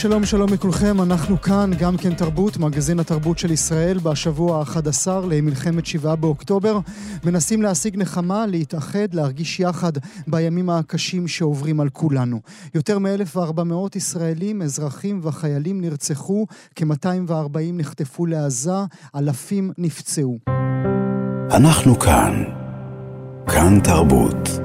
שלום שלום לכולכם, אנחנו כאן, גם כן תרבות, מגזין התרבות של ישראל, בשבוע ה-11 למלחמת שבעה באוקטובר. מנסים להשיג נחמה, להתאחד, להרגיש יחד בימים הקשים שעוברים על כולנו. יותר מ-1,400 ישראלים, אזרחים וחיילים נרצחו, כ-240 נחטפו לעזה, אלפים נפצעו. אנחנו כאן, כאן תרבות.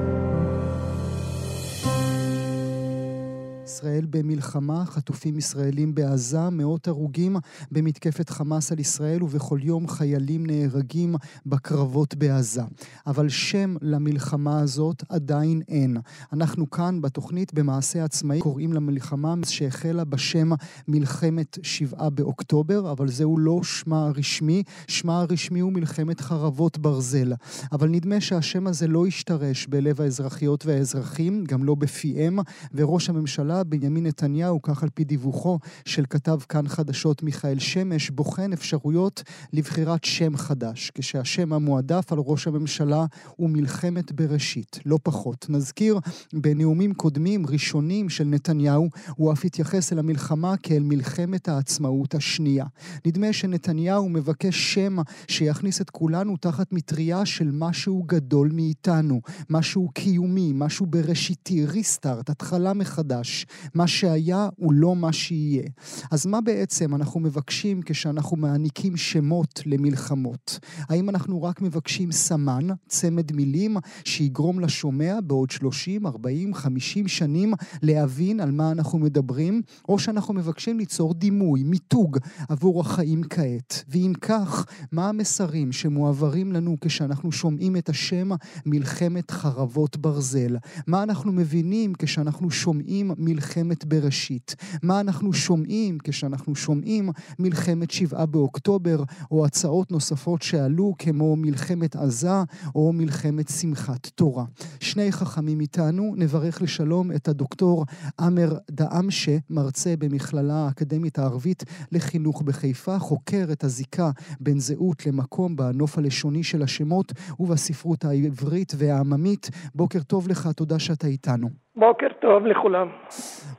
ישראל במלחמה, חטופים ישראלים בעזה, מאות הרוגים במתקפת חמאס על ישראל, ובכל יום חיילים נהרגים בקרבות בעזה. אבל שם למלחמה הזאת עדיין אין. אנחנו כאן בתוכנית במעשה עצמאי קוראים למלחמה שהחלה בשם מלחמת שבעה באוקטובר, אבל זהו לא שמה הרשמי, שמה הרשמי הוא מלחמת חרבות ברזל. אבל נדמה שהשם הזה לא השתרש בלב האזרחיות והאזרחים, גם לא בפיהם, וראש הממשלה בנימין נתניהו, כך על פי דיווחו של כתב כאן חדשות מיכאל שמש, בוחן אפשרויות לבחירת שם חדש, כשהשם המועדף על ראש הממשלה הוא מלחמת בראשית, לא פחות. נזכיר, בנאומים קודמים, ראשונים של נתניהו, הוא אף התייחס אל המלחמה כאל מלחמת העצמאות השנייה. נדמה שנתניהו מבקש שם שיכניס את כולנו תחת מטריה של משהו גדול מאיתנו, משהו קיומי, משהו בראשיתי, ריסטארט, התחלה מחדש. מה שהיה הוא לא מה שיהיה. אז מה בעצם אנחנו מבקשים כשאנחנו מעניקים שמות למלחמות? האם אנחנו רק מבקשים סמן, צמד מילים, שיגרום לשומע בעוד 30, 40, 50 שנים להבין על מה אנחנו מדברים, או שאנחנו מבקשים ליצור דימוי, מיתוג עבור החיים כעת? ואם כך, מה המסרים שמועברים לנו כשאנחנו שומעים את השם מלחמת חרבות ברזל? מה אנחנו מבינים כשאנחנו שומעים מלחמת מלחמת בראשית. מה אנחנו שומעים כשאנחנו שומעים מלחמת שבעה באוקטובר, או הצעות נוספות שעלו כמו מלחמת עזה, או מלחמת שמחת תורה. שני חכמים איתנו, נברך לשלום את הדוקטור עמר דאמשה, מרצה במכללה האקדמית הערבית לחינוך בחיפה, חוקר את הזיקה בין זהות למקום בנוף הלשוני של השמות ובספרות העברית והעממית. בוקר טוב לך, תודה שאתה איתנו. בוקר טוב לכולם.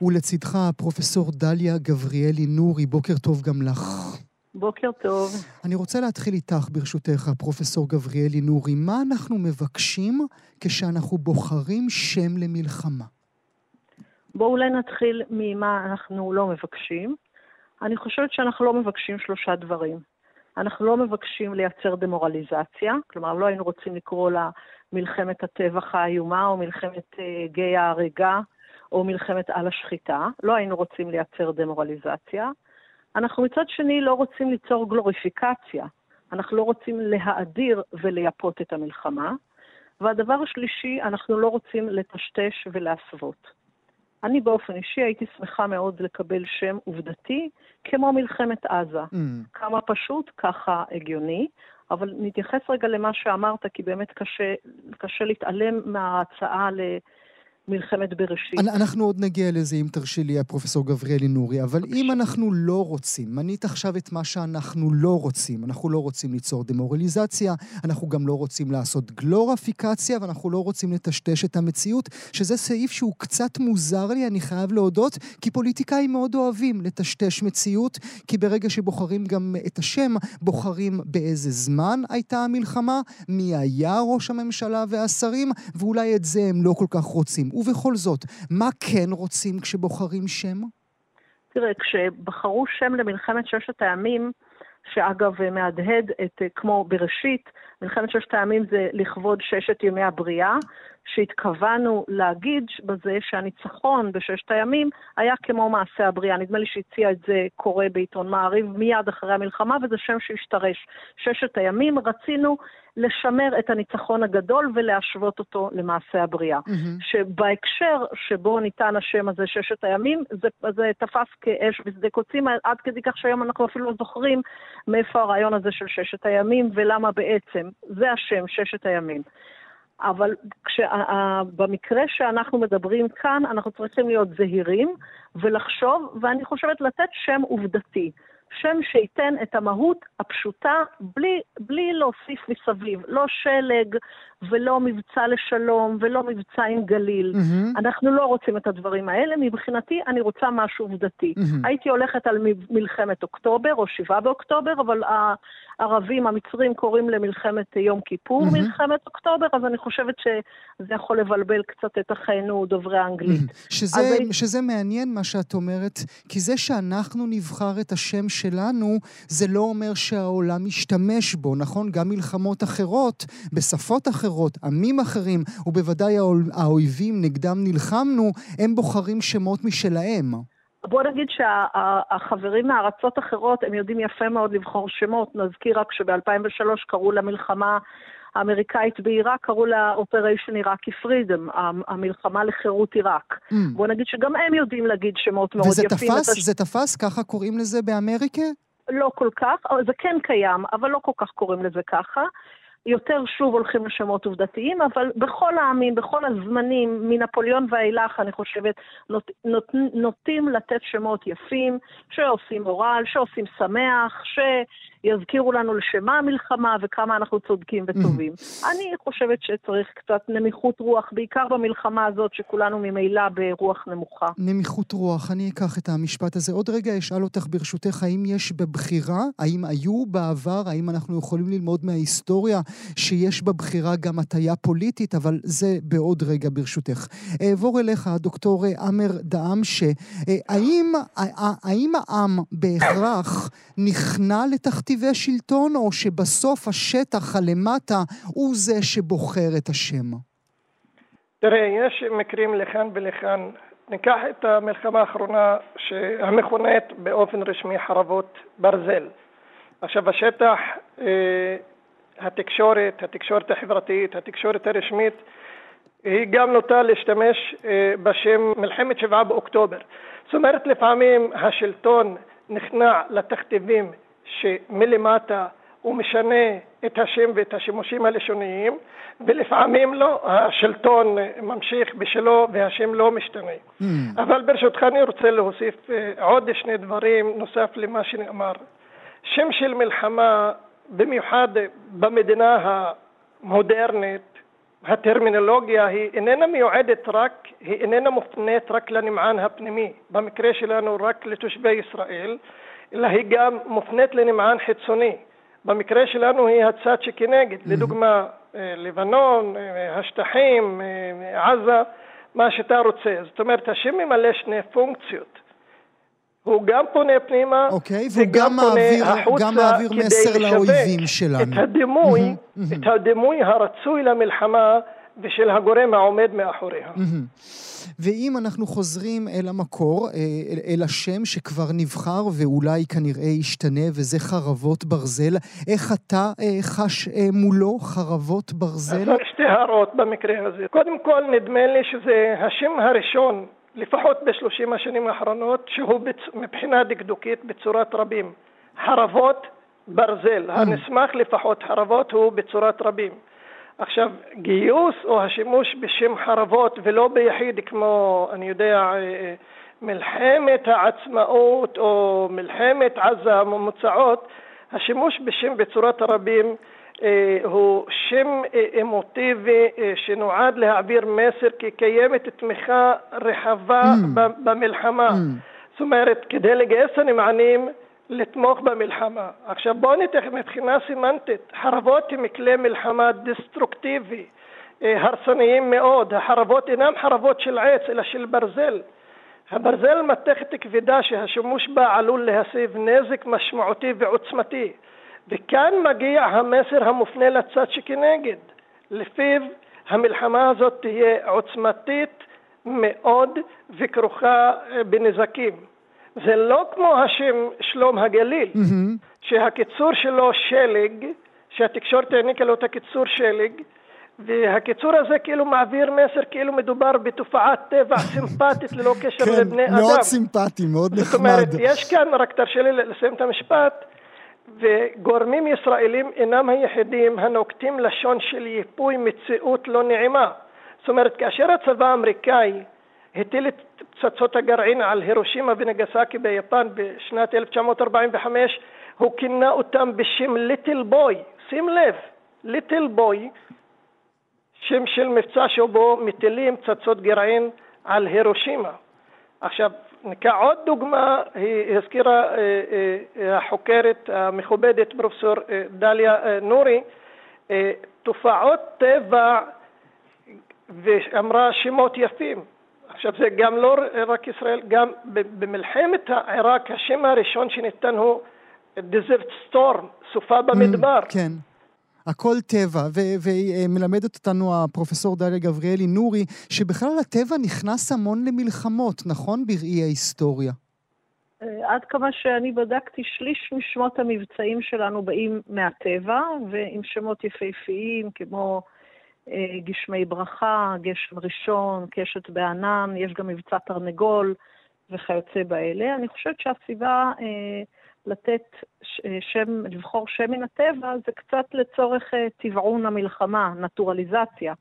ולצידך פרופסור דליה גבריאלי נורי, בוקר טוב גם לך. בוקר טוב. אני רוצה להתחיל איתך, ברשותך, פרופסור גבריאלי נורי. מה אנחנו מבקשים כשאנחנו בוחרים שם למלחמה? בואו אולי נתחיל ממה אנחנו לא מבקשים. אני חושבת שאנחנו לא מבקשים שלושה דברים. אנחנו לא מבקשים לייצר דמורליזציה, כלומר, לא היינו רוצים לקרוא לה מלחמת הטבח האיומה, או מלחמת אה, גיא ההריגה, או מלחמת על השחיטה. לא היינו רוצים לייצר דמורליזציה. אנחנו מצד שני לא רוצים ליצור גלוריפיקציה. אנחנו לא רוצים להאדיר ולייפות את המלחמה. והדבר השלישי, אנחנו לא רוצים לטשטש ולהסוות. אני באופן אישי הייתי שמחה מאוד לקבל שם עובדתי כמו מלחמת עזה. Mm. כמה פשוט, ככה הגיוני. אבל נתייחס רגע למה שאמרת, כי באמת קשה, קשה להתעלם מההצעה ל... מלחמת בראשית. אנחנו עוד נגיע לזה, אם תרשי לי, הפרופסור גבריאלי נורי, אבל. אם אנחנו לא רוצים, מנית עכשיו את מה שאנחנו לא רוצים, אנחנו לא רוצים ליצור דמורליזציה, אנחנו גם לא רוצים לעשות גלורפיקציה, ואנחנו לא רוצים לטשטש את המציאות, שזה סעיף שהוא קצת מוזר לי, אני חייב להודות, כי פוליטיקאים מאוד אוהבים לטשטש מציאות, כי ברגע שבוחרים גם את השם, בוחרים באיזה זמן הייתה המלחמה, מי היה ראש הממשלה והשרים, ואולי את זה הם לא כל כך רוצים. ובכל זאת, מה כן רוצים כשבוחרים שם? תראה, כשבחרו שם למלחמת ששת הימים, שאגב מהדהד את, כמו בראשית, מלחמת ששת הימים זה לכבוד ששת ימי הבריאה, שהתכוונו להגיד בזה שהניצחון בששת הימים היה כמו מעשה הבריאה. נדמה לי שהציע את זה קורא בעיתון מעריב מיד אחרי המלחמה, וזה שם שהשתרש. ששת הימים רצינו לשמר את הניצחון הגדול ולהשוות אותו למעשה הבריאה. Mm-hmm. שבהקשר שבו ניתן השם הזה, ששת הימים, זה, זה תפס כאש בשדה קוצים, עד כדי כך שהיום אנחנו אפילו לא זוכרים מאיפה הרעיון הזה של ששת הימים ולמה בעצם. זה השם, ששת הימים. אבל כשה, במקרה שאנחנו מדברים כאן, אנחנו צריכים להיות זהירים ולחשוב, ואני חושבת לתת שם עובדתי. שם שייתן את המהות הפשוטה בלי, בלי להוסיף מסביב, לא שלג ולא מבצע לשלום ולא מבצע עם גליל. Mm-hmm. אנחנו לא רוצים את הדברים האלה. מבחינתי, אני רוצה משהו עובדתי. Mm-hmm. הייתי הולכת על מלחמת אוקטובר או שבעה באוקטובר, אבל הערבים, המצרים קוראים למלחמת יום כיפור mm-hmm. מלחמת אוקטובר, אז אני חושבת שזה יכול לבלבל קצת את אחינו דוברי האנגלית. Mm-hmm. שזה, אז... שזה מעניין מה שאת אומרת, כי זה שאנחנו נבחר את השם שלנו, זה לא אומר שהעולם משתמש בו, נכון? גם מלחמות אחרות, בשפות אחרות, עמים אחרים, ובוודאי האויבים נגדם נלחמנו, הם בוחרים שמות משלהם. בוא נגיד שהחברים מארצות אחרות, הם יודעים יפה מאוד לבחור שמות. נזכיר רק שב-2003 קראו למלחמה האמריקאית בעיראק, קראו לה Operation Iraqi Freedom, המלחמה לחירות עיראק. Mm. בוא נגיד שגם הם יודעים להגיד שמות מאוד וזה יפים. וזה תפס? זה תפס? ככה קוראים לזה באמריקה? לא כל כך, זה כן קיים, אבל לא כל כך קוראים לזה ככה. יותר שוב הולכים לשמות עובדתיים, אבל בכל העמים, בכל הזמנים, מנפוליאון ואילך, אני חושבת, נות, נות, נוטים לתת שמות יפים, שעושים מורל, שעושים שמח, ש... יזכירו לנו לשמה המלחמה וכמה אנחנו צודקים וטובים. Mm-hmm. אני חושבת שצריך קצת נמיכות רוח, בעיקר במלחמה הזאת, שכולנו ממילא ברוח נמוכה. נמיכות רוח, אני אקח את המשפט הזה. עוד רגע אשאל אותך ברשותך, האם יש בבחירה, האם היו בעבר, האם אנחנו יכולים ללמוד מההיסטוריה שיש בבחירה גם הטיה פוליטית, אבל זה בעוד רגע ברשותך. אעבור אליך, דוקטור עמר דהאמשה, האם, האם העם בהכרח נכנע לתחתית תקציבי שלטון, או שבסוף השטח הלמטה הוא זה שבוחר את השם? תראה, יש מקרים לכאן ולכאן. ניקח את המלחמה האחרונה המכונית באופן רשמי חרבות ברזל. עכשיו השטח, אה, התקשורת, התקשורת החברתית, התקשורת הרשמית, היא גם נוטה להשתמש אה, בשם מלחמת שבעה באוקטובר. זאת אומרת לפעמים השלטון נכנע לתכתיבים שמלמטה הוא משנה את השם ואת השימושים הלשוניים, ולפעמים לא, השלטון ממשיך בשלו והשם לא משתנה. Mm. אבל ברשותך אני רוצה להוסיף אה, עוד שני דברים נוסף למה שנאמר. שם של מלחמה, במיוחד במדינה המודרנית, הטרמינולוגיה היא איננה מיועדת רק, היא איננה מופנית רק לנמען הפנימי, במקרה שלנו רק לתושבי ישראל, אלא היא גם מופנית לנמען חיצוני. במקרה שלנו היא הצד שכנגד, mm-hmm. לדוגמה אה, לבנון, אה, השטחים, אה, עזה, מה שאתה רוצה. זאת אומרת, השם ממלא שני פונקציות. הוא גם פונה פנימה, אוקיי, והוא גם מעביר, גם מעביר מסר לאויבים שלנו. את הדימוי, mm-hmm, mm-hmm. את הדימוי הרצוי למלחמה ושל הגורם העומד מאחוריה. ואם אנחנו חוזרים אל המקור, אה, אל השם שכבר נבחר ואולי כנראה ישתנה, וזה חרבות ברזל, איך אתה אה, חש אה, מולו חרבות ברזל? אז שתי הערות במקרה הזה. קודם כל, נדמה לי שזה השם הראשון, לפחות בשלושים השנים האחרונות, שהוא בצ... מבחינה דקדוקית בצורת רבים. חרבות ברזל. Mm. הנסמך לפחות חרבות הוא בצורת רבים. עכשיו, גיוס או השימוש בשם חרבות ולא ביחיד כמו, אני יודע, אה, מלחמת העצמאות או מלחמת עזה הממוצעות, השימוש בשם בצורת הרבים אה, הוא שם אה, אמוטיבי שנועד להעביר מסר כי קיימת תמיכה רחבה mm. במלחמה. Mm. זאת אומרת, כדי לגייס הנמענים לתמוך במלחמה. עכשיו בואו נתח מבחינה סימנטית, חרבות הם כלי מלחמה דסטרוקטיבי, אה, הרסניים מאוד. החרבות אינם חרבות של עץ אלא של ברזל. הברזל מתכת כבדה שהשימוש בה עלול להסיב נזק משמעותי ועוצמתי. וכאן מגיע המסר המופנה לצד שכנגד, לפיו המלחמה הזאת תהיה עוצמתית מאוד וכרוכה אה, בנזקים. זה לא כמו השם שלום הגליל, mm-hmm. שהקיצור שלו שלג, שהתקשורת העניקה לו את הקיצור שלג, והקיצור הזה כאילו מעביר מסר כאילו מדובר בתופעת טבע סימפטית ללא קשר כן, לבני אדם. כן, מאוד סימפטי, מאוד נחמד. זאת אומרת, יש כאן, רק תרשה לי לסיים את המשפט, וגורמים ישראלים אינם היחידים הנוקטים לשון של ייפוי מציאות לא נעימה. זאת אומרת, כאשר הצבא האמריקאי הטיל את פצצות הגרעין על הירושימה ונגסקי ביפן בשנת 1945, הוא כינה אותם בשם ליטל בוי. שים לב, ליטל בוי, שם של מבצע שבו מטילים פצצות גרעין על הירושימה. עכשיו, ניקח עוד דוגמה, היא הזכירה אה, אה, החוקרת המכובדת פרופסור אה, דליה נורי, תופעות טבע ואמרה שמות יפים. עכשיו זה גם לא רק ישראל, גם במלחמת העיראק השם הראשון שניתן הוא דזרט סטורם, סופה במדבר. Mm, כן. הכל טבע, ומלמדת אותנו הפרופסור דליה גבריאלי נורי, שבכלל הטבע נכנס המון למלחמות, נכון? בראי ההיסטוריה. אה, עד כמה שאני בדקתי, שליש משמות המבצעים שלנו באים מהטבע, ועם שמות יפהפיים כמו גשמי ברכה, גשם ראשון, קשת בענן, יש גם מבצע תרנגול וכיוצא באלה. אני חושבת שהסיבה אה, לתת שם, לבחור שם מן הטבע, זה קצת לצורך טבעון המלחמה, נטורליזציה.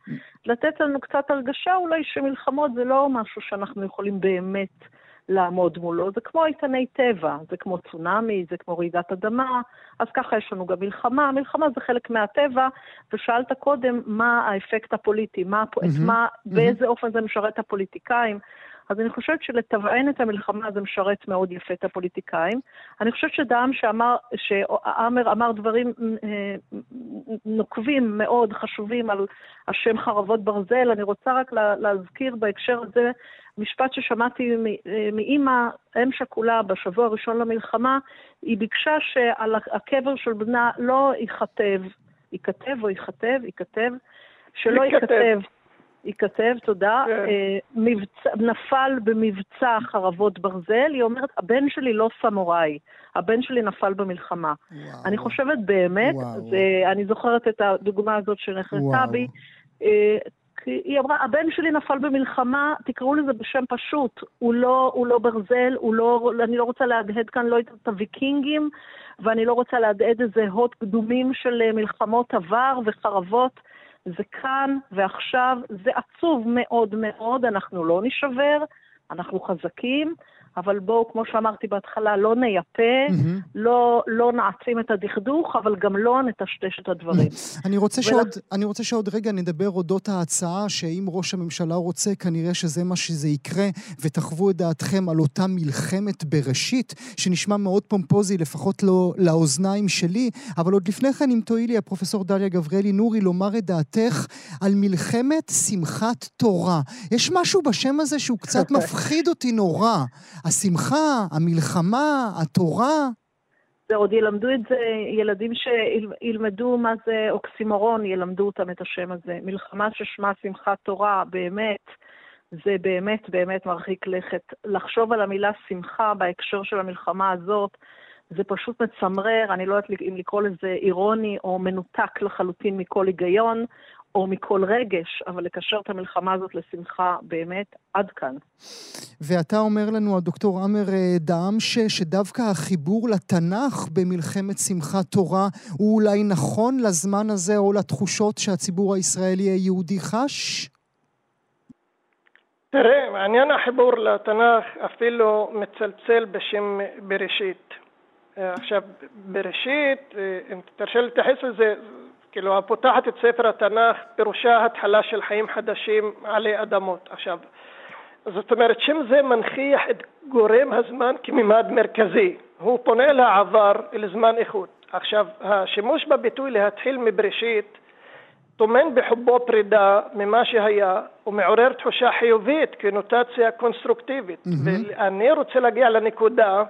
לתת לנו קצת הרגשה אולי שמלחמות זה לא משהו שאנחנו יכולים באמת לעמוד מולו, זה כמו איתני טבע, זה כמו צונאמי, זה כמו רעידת אדמה, אז ככה יש לנו גם מלחמה, מלחמה זה חלק מהטבע, ושאלת קודם מה האפקט הפוליטי, מה, mm-hmm, מה, mm-hmm. באיזה אופן זה משרת הפוליטיקאים. אז אני חושבת שלתבען את המלחמה זה משרת מאוד יפה את הפוליטיקאים. אני חושבת שדעם שאמר, שעמר אמר דברים אה, נוקבים מאוד חשובים על השם חרבות ברזל, אני רוצה רק להזכיר בהקשר הזה משפט ששמעתי אה, מאימא, אם שכולה, בשבוע הראשון למלחמה, היא ביקשה שעל הקבר של בנה לא ייכתב, ייכתב או ייכתב, ייכתב, שלא ייכתב. ייכתב, תודה, כן. אה, נפל במבצע חרבות ברזל, היא אומרת, הבן שלי לא סמוראי, הבן שלי נפל במלחמה. וואו. אני חושבת באמת, זה, אני זוכרת את הדוגמה הזאת שנחרטה בי, אה, היא אמרה, הבן שלי נפל במלחמה, תקראו לזה בשם פשוט, הוא לא, הוא לא ברזל, הוא לא, אני לא רוצה להדהד כאן לא את הוויקינגים, ואני לא רוצה להדהד איזה הוד קדומים של אה, מלחמות עבר וחרבות. זה כאן ועכשיו, זה עצוב מאוד מאוד, אנחנו לא נשבר, אנחנו חזקים, אבל בואו, כמו שאמרתי בהתחלה, לא נייפה, mm-hmm. לא, לא נעצים את הדכדוך, אבל גם לא נטשטש את הדברים. אני רוצה, ולה... שעוד, אני רוצה שעוד רגע נדבר אודות ההצעה, שאם ראש הממשלה רוצה, כנראה שזה מה שזה יקרה, ותחוו את דעתכם על אותה מלחמת בראשית, שנשמע מאוד פומפוזי, לפחות לא לאוזניים שלי, אבל עוד לפני כן, אם תואילי, הפרופסור דליה גבריאלי נורי, לומר את דעתך על מלחמת שמחת תורה. יש משהו בשם הזה שהוא קצת מפחיד אותי נורא. השמחה, המלחמה, התורה. זה עוד ילמדו את זה, ילדים שילמדו מה זה אוקסימורון, ילמדו אותם את השם הזה. מלחמה ששמה שמחת תורה, באמת, זה באמת באמת מרחיק לכת. לחשוב על המילה שמחה בהקשר של המלחמה הזאת, זה פשוט מצמרר, אני לא יודעת אם לקרוא לזה אירוני או מנותק לחלוטין מכל היגיון. או מכל רגש, אבל לקשר את המלחמה הזאת לשמחה באמת עד כאן. ואתה אומר לנו, הדוקטור עמר אה, דהאמשה, שדווקא החיבור לתנ"ך במלחמת שמחת תורה הוא אולי נכון לזמן הזה או לתחושות שהציבור הישראלי היהודי חש? תראה, מעניין החיבור לתנ"ך אפילו מצלצל בשם בראשית. עכשיו, בראשית, אה, אם תרשה להתייחס לזה, כאילו הפותחת את ספר התנ"ך פירושה התחלה של חיים חדשים עלי אדמות. עכשיו, זאת אומרת שם זה מנכיח את גורם הזמן כממד מרכזי. הוא פונה לעבר, לזמן איכות. עכשיו, השימוש בביטוי להתחיל מבראשית טומן בחובו פרידה ממה שהיה ומעורר תחושה חיובית כנוטציה קונסטרוקטיבית. Mm-hmm. ואני רוצה להגיע לנקודה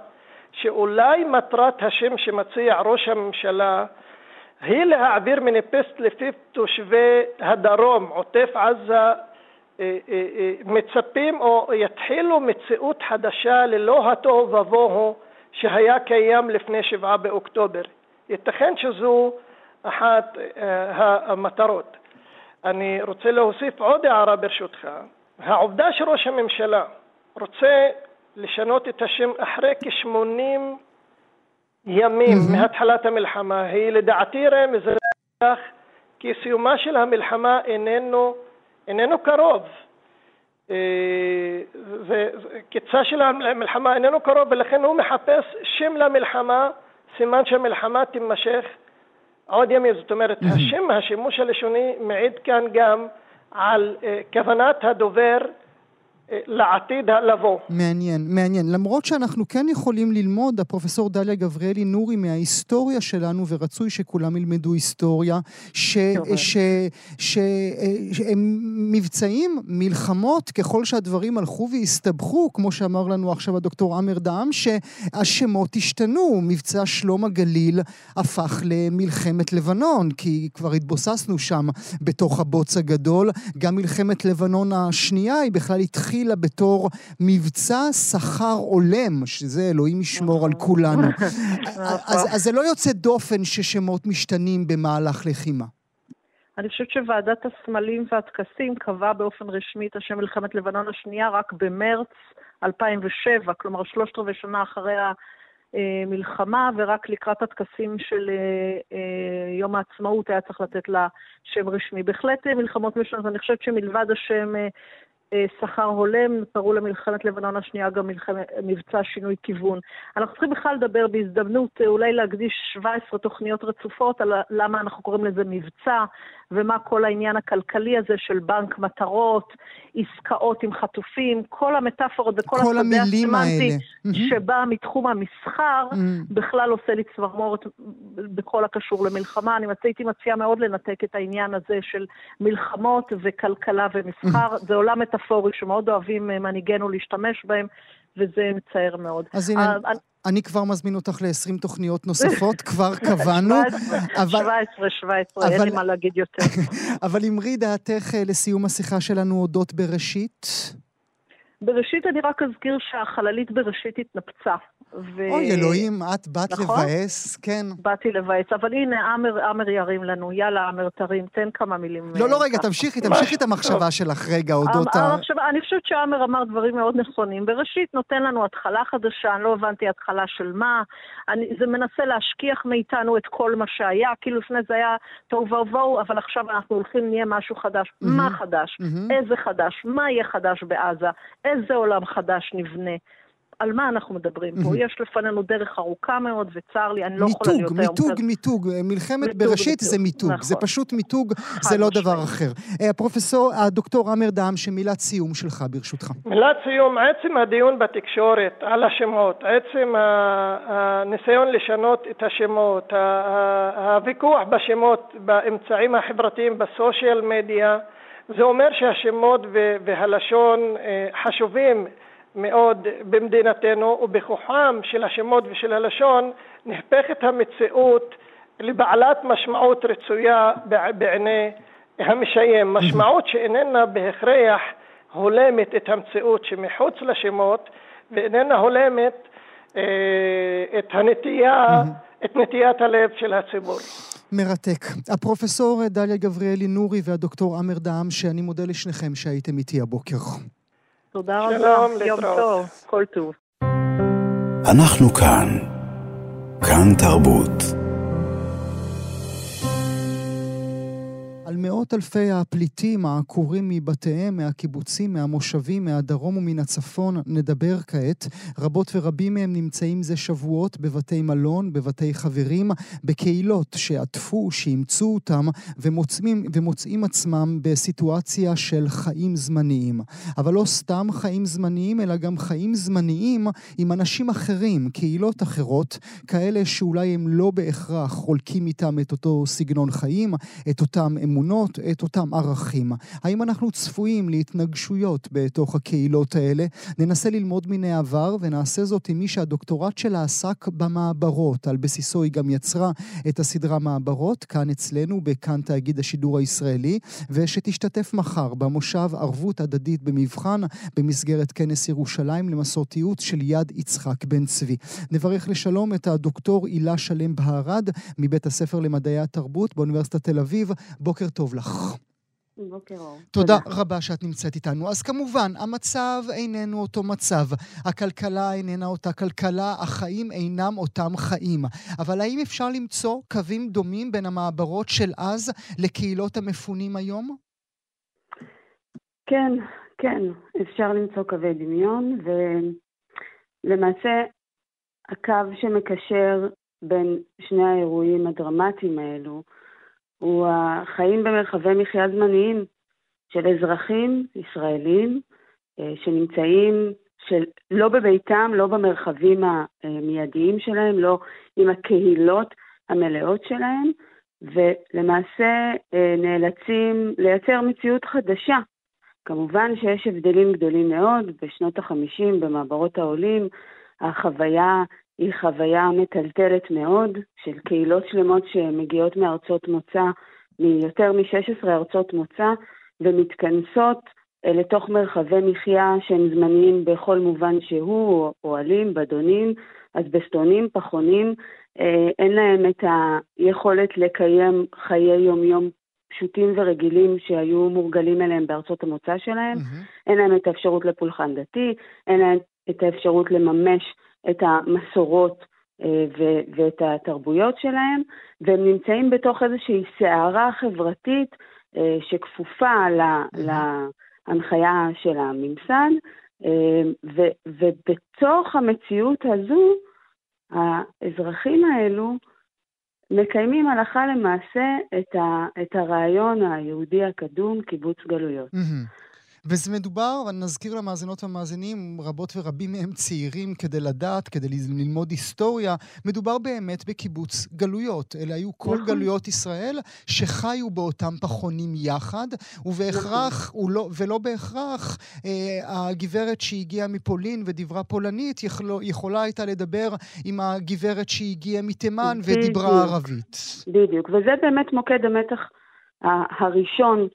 שאולי מטרת השם שמציע ראש הממשלה היא להעביר מניפסט לפיו תושבי הדרום, עוטף עזה, אה, מצפים או יתחילו מציאות חדשה ללא התוהו ובוהו שהיה קיים לפני שבעה באוקטובר. ייתכן שזו אחת המטרות. אני רוצה להוסיף עוד הערה ברשותך. העובדה שראש הממשלה רוצה לשנות את השם אחרי כ-80 ימים. מהתחלת המלחמה היא לדעתי רמז לכך כי סיומה של המלחמה איננו, איננו קרוב. וקצה של המלחמה איננו קרוב ולכן הוא מחפש שם למלחמה, סימן שהמלחמה תימשך עוד ימים. זאת אומרת, השם, השימוש הלשוני מעיד כאן גם על אה, כוונת הדובר לעתיד לבוא. מעניין, מעניין. למרות שאנחנו כן יכולים ללמוד, הפרופסור דליה גבריאלי נורי, מההיסטוריה שלנו, ורצוי שכולם ילמדו היסטוריה, שהם מבצעים, מלחמות, ככל שהדברים הלכו והסתבכו, כמו שאמר לנו עכשיו הדוקטור עמר דהאם, שהשמות השתנו. מבצע שלום הגליל הפך למלחמת לבנון, כי כבר התבוססנו שם בתוך הבוץ הגדול. גם מלחמת לבנון השנייה היא בכלל התחילה... התחילה בתור מבצע שכר הולם, שזה אלוהים ישמור על. כולנו. אז, אז זה לא יוצא דופן ששמות משתנים במהלך לחימה. אני חושבת שוועדת הסמלים והטקסים קבעה באופן רשמי את השם מלחמת לבנון השנייה רק במרץ 2007, כלומר שלושת רבעי שנה אחרי המלחמה, ורק לקראת הטקסים של אה, אה, יום העצמאות היה צריך לתת לה שם רשמי. בהחלט מלחמות משנות, אני חושבת שמלבד השם אה, אה, שכר הולם, קראו למלחמת לבנון השנייה גם מלחמת, מבצע שינוי כיוון. אנחנו צריכים בכלל לדבר בהזדמנות, אה, אולי להקדיש 17 תוכניות רצופות על למה אנחנו קוראים לזה מבצע, ומה כל העניין הכלכלי הזה של בנק מטרות, עסקאות עם חטופים, כל המטאפורות וכל השדה הסמנטי שבא מתחום המסחר. בכלל עושה לי צמרמורת בכל הקשור למלחמה. אני הייתי מציעה מאוד לנתק את העניין הזה של מלחמות וכלכלה ומסחר. זה עולם מטאפורי שמאוד אוהבים אה, מנהיגינו להשתמש בהם, וזה מצער מאוד. אז הנה... אה, אני כבר מזמין אותך ל-20 תוכניות נוספות, כבר קבענו. 17, 17, אין לי מה להגיד יותר. אבל אמרי דעתך אה, לסיום השיחה שלנו אודות בראשית? בראשית אני רק אזכיר שהחללית בראשית התנפצה. ו... אוי, אלוהים, את באת נכון? לבאס, כן. באתי לבאס, אבל הנה, עמר, עמר ירים לנו. יאללה, עמר, תרים, תן כמה מילים. לא, לא, רגע, תמשיכי, תמשיכי את המחשבה שלך רגע, אודות ה... המחשבה, אני חושבת שעמר אמר דברים מאוד נכונים. בראשית נותן לנו התחלה חדשה, אני לא הבנתי התחלה של מה. אני, זה מנסה להשכיח מאיתנו את כל מה שהיה, כאילו לפני זה היה תוהו ובוהו, אבל עכשיו אנחנו הולכים, נהיה משהו חדש. Mm-hmm. מה חדש? Mm-hmm. איזה חדש? מה יהיה חדש בעזה? איזה עולם חדש נבנה? על מה אנחנו מדברים פה? יש לפנינו דרך ארוכה מאוד, וצר לי, אני לא יכולה להיות היום... מיתוג, מיתוג, מיתוג. מלחמת בראשית זה מיתוג. זה נכון. פשוט מיתוג, זה לא דבר אחר. אה, הפרופסור, הדוקטור עמר דהאם, שמילת סיום שלך, ברשותך. מילת סיום, עצם הדיון בתקשורת על השמות, עצם הניסיון לשנות את השמות, הוויכוח בשמות באמצעים החברתיים, בסושיאל מדיה, זה אומר שהשמות והלשון אה, חשובים. מאוד במדינתנו, ובכוחם של השמות ושל הלשון נהפכת המציאות לבעלת משמעות רצויה בעיני המשיים, משמעות שאיננה בהכרח הולמת את המציאות שמחוץ לשמות ואיננה הולמת אה, את הנטייה, את נטיית הלב של הציבור. מרתק. הפרופסור דליה גבריאלי נורי והדוקטור עמר דהאם, שאני מודה לשניכם שהייתם איתי הבוקר. תודה רבה. שלום, יום טוב, כל טוב. אנחנו כאן. כאן תרבות. על מאות אלפי הפליטים העקורים מבתיהם, מהקיבוצים, מהמושבים, מהדרום ומן הצפון נדבר כעת. רבות ורבים מהם נמצאים זה שבועות בבתי מלון, בבתי חברים, בקהילות שעטפו, שאימצו אותם ומוצאים, ומוצאים עצמם בסיטואציה של חיים זמניים. אבל לא סתם חיים זמניים, אלא גם חיים זמניים עם אנשים אחרים, קהילות אחרות, כאלה שאולי הם לא בהכרח חולקים איתם את אותו סגנון חיים, את אותם אמונות. אמונות, את אותם ערכים. האם אנחנו צפויים להתנגשויות בתוך הקהילות האלה? ננסה ללמוד מן העבר ונעשה זאת עם מי שהדוקטורט שלה עסק במעברות. על בסיסו היא גם יצרה את הסדרה מעברות, כאן אצלנו, בכאן תאגיד השידור הישראלי, ושתשתתף מחר במושב ערבות הדדית במבחן, במסגרת כנס ירושלים למסורתיות של יד יצחק בן צבי. נברך לשלום את הדוקטור הילה שלם בהרד, מבית הספר למדעי התרבות באוניברסיטת תל אביב. בוקר טוב לך. בוקר אור. תודה, תודה רבה שאת נמצאת איתנו. אז כמובן, המצב איננו אותו מצב. הכלכלה איננה אותה כלכלה, החיים אינם אותם חיים. אבל האם אפשר למצוא קווים דומים בין המעברות של אז לקהילות המפונים היום? כן, כן, אפשר למצוא קווי דמיון, ולמעשה הקו שמקשר בין שני האירועים הדרמטיים האלו הוא החיים במרחבי מחיה זמניים של אזרחים ישראלים אה, שנמצאים של, לא בביתם, לא במרחבים המיידיים שלהם, לא עם הקהילות המלאות שלהם, ולמעשה אה, נאלצים לייצר מציאות חדשה. כמובן שיש הבדלים גדולים מאוד, בשנות ה-50 במעברות העולים החוויה היא חוויה מטלטלת מאוד של קהילות שלמות שמגיעות מארצות מוצא, מיותר מ-16 ארצות מוצא, ומתכנסות אה, לתוך מרחבי מחיה שהם זמניים בכל מובן שהוא, אוהלים, בדונים, אסבסטונים, פחונים, אה, אין להם את היכולת לקיים חיי יומיום פשוטים ורגילים שהיו מורגלים אליהם בארצות המוצא שלהם, mm-hmm. אין להם את האפשרות לפולחן דתי, אין להם את האפשרות לממש את המסורות אה, ואת התרבויות שלהם, והם נמצאים בתוך איזושהי סערה חברתית אה, שכפופה להנחיה של הממסד, אה, ובתוך המציאות הזו, האזרחים האלו מקיימים הלכה למעשה את, ה, את הרעיון היהודי הקדום, קיבוץ גלויות. Mm-hmm. וזה מדובר, אני נזכיר למאזינות והמאזינים, רבות ורבים מהם צעירים כדי לדעת, כדי ללמוד היסטוריה, מדובר באמת בקיבוץ גלויות. אלה היו כל נכון. גלויות ישראל שחיו באותם פחונים יחד, ובהכרח, נכון. לא, ולא בהכרח, אה, הגברת שהגיעה מפולין ודיברה פולנית יכלו, יכולה הייתה לדבר עם הגברת שהגיעה מתימן ודיברה ערבית. בדיוק, וזה באמת מוקד המתח הראשון.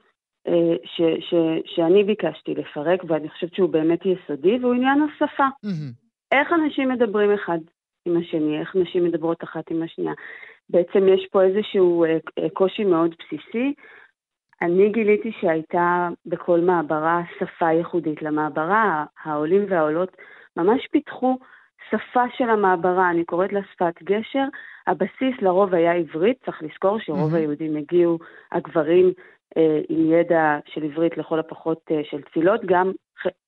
אה, ש, ש, שאני ביקשתי לפרק, ואני חושבת שהוא באמת יסודי, והוא עניין השפה. Mm-hmm. איך אנשים מדברים אחד עם השני, איך נשים מדברות אחת עם השנייה. בעצם יש פה איזשהו אה, אה, קושי מאוד בסיסי. אני גיליתי שהייתה בכל מעברה שפה ייחודית למעברה, העולים והעולות ממש פיתחו שפה של המעברה, אני קוראת לה שפת גשר. הבסיס לרוב היה עברית, צריך לזכור שרוב mm-hmm. היהודים הגיעו, הגברים עם ידע של עברית לכל הפחות אה, של תפילות, גם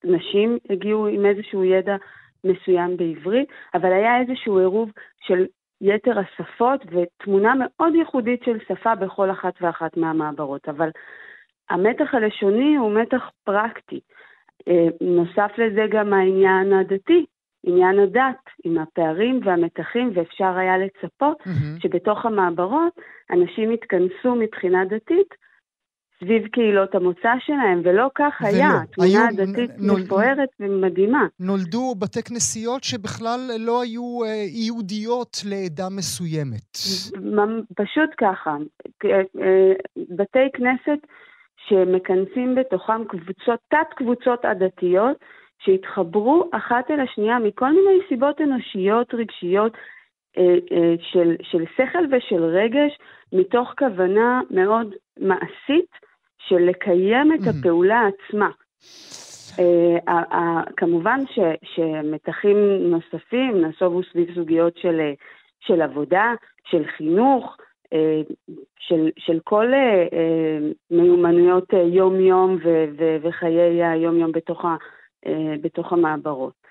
נשים הגיעו עם איזשהו ידע מסוים בעברית, אבל היה איזשהו עירוב של יתר השפות ותמונה מאוד ייחודית של שפה בכל אחת ואחת מהמעברות. אבל המתח הלשוני הוא מתח פרקטי. אה, נוסף לזה גם העניין הדתי, עניין הדת, עם הפערים והמתחים, ואפשר היה לצפות mm-hmm. שבתוך המעברות אנשים יתכנסו מבחינה דתית סביב קהילות המוצא שלהם, ולא כך. היה. התמונה הדתית נול... מפוארת ומדהימה. נולדו בתי כנסיות שבכלל לא היו אה, יהודיות לעדה מסוימת. פשוט ככה. אה, אה, בתי כנסת שמכנסים בתוכם קבוצות, תת-קבוצות עדתיות, שהתחברו אחת אל השנייה מכל מיני סיבות אנושיות, רגשיות, של, של שכל ושל רגש, מתוך כוונה מאוד מעשית של לקיים את הפעולה עצמה. Uh, כמובן ש, שמתחים נוספים נסובו סביב סוגיות של, של עבודה, של חינוך, של, של כל מיומנויות יום-יום וחיי היום-יום בתוך, בתוך המעברות.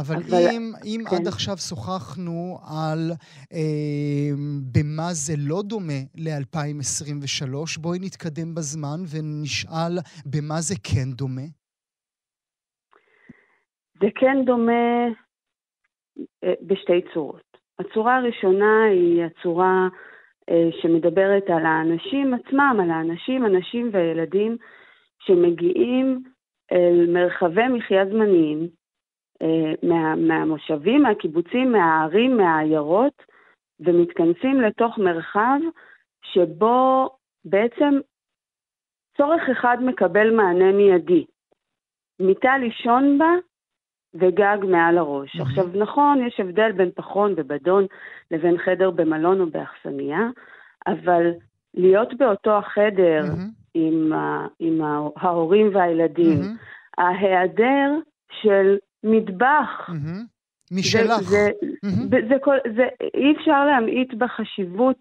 אבל, אבל אם, אם כן. עד עכשיו שוחחנו על אה, במה זה לא דומה ל-2023, בואי נתקדם בזמן ונשאל במה זה כן דומה. זה כן דומה אה, בשתי צורות. הצורה הראשונה היא הצורה אה, שמדברת על האנשים עצמם, על האנשים, הנשים והילדים שמגיעים אל מרחבי מחיה זמניים, מה, מהמושבים, מהקיבוצים, מהערים, מהעיירות, ומתכנסים לתוך מרחב שבו בעצם צורך אחד מקבל מענה מיידי. מיטה לישון בה וגג מעל הראש. עכשיו, נכון, יש הבדל בין פחון ובדון לבין חדר במלון או באכסניה, אבל להיות באותו החדר. עם, ה, עם ההורים והילדים. ההיעדר של מטבח, mm-hmm. משלך. זה, mm-hmm. זה, זה, זה, זה, אי אפשר להמעיט בחשיבות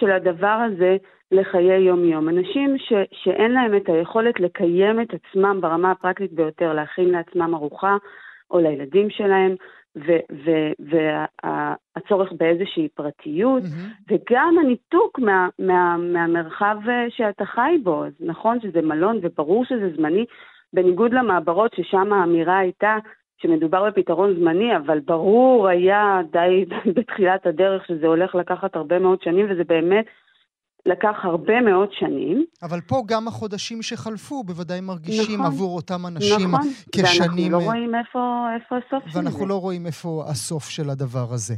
של הדבר הזה לחיי יום-יום. אנשים ש, שאין להם את היכולת לקיים את עצמם ברמה הפרקטית ביותר, להכין לעצמם ארוחה או לילדים שלהם, והצורך באיזושהי פרטיות, mm-hmm. וגם הניתוק מה, מה, מהמרחב אה, שאתה חי בו. אז נכון שזה מלון וברור שזה זמני, בניגוד למעברות ששם האמירה הייתה שמדובר בפתרון זמני, אבל ברור היה די בתחילת הדרך שזה הולך לקחת הרבה מאוד שנים, וזה באמת לקח הרבה מאוד שנים. אבל פה גם החודשים שחלפו בוודאי מרגישים נכון, עבור אותם אנשים נכון, כשנים... ואנחנו לא רואים איפה, איפה הסוף של זה. ואנחנו לא רואים איפה הסוף של הדבר הזה.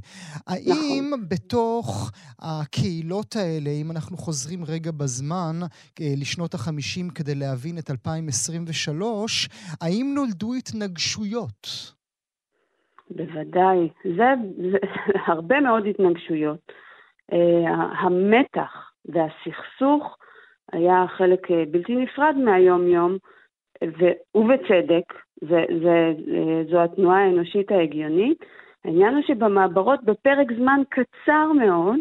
האם נכון. בתוך הקהילות האלה, אם אנחנו חוזרים רגע בזמן אה, לשנות ה-50 כדי להבין את 2023, האם נולדו התנגשויות? בוודאי. זה, זה הרבה מאוד התנגשויות. Uh, המתח והסכסוך היה חלק אה, בלתי נפרד מהיום-יום, ובצדק, זה, זה, אה, זו התנועה האנושית ההגיונית. העניין הוא שבמעברות בפרק זמן קצר מאוד,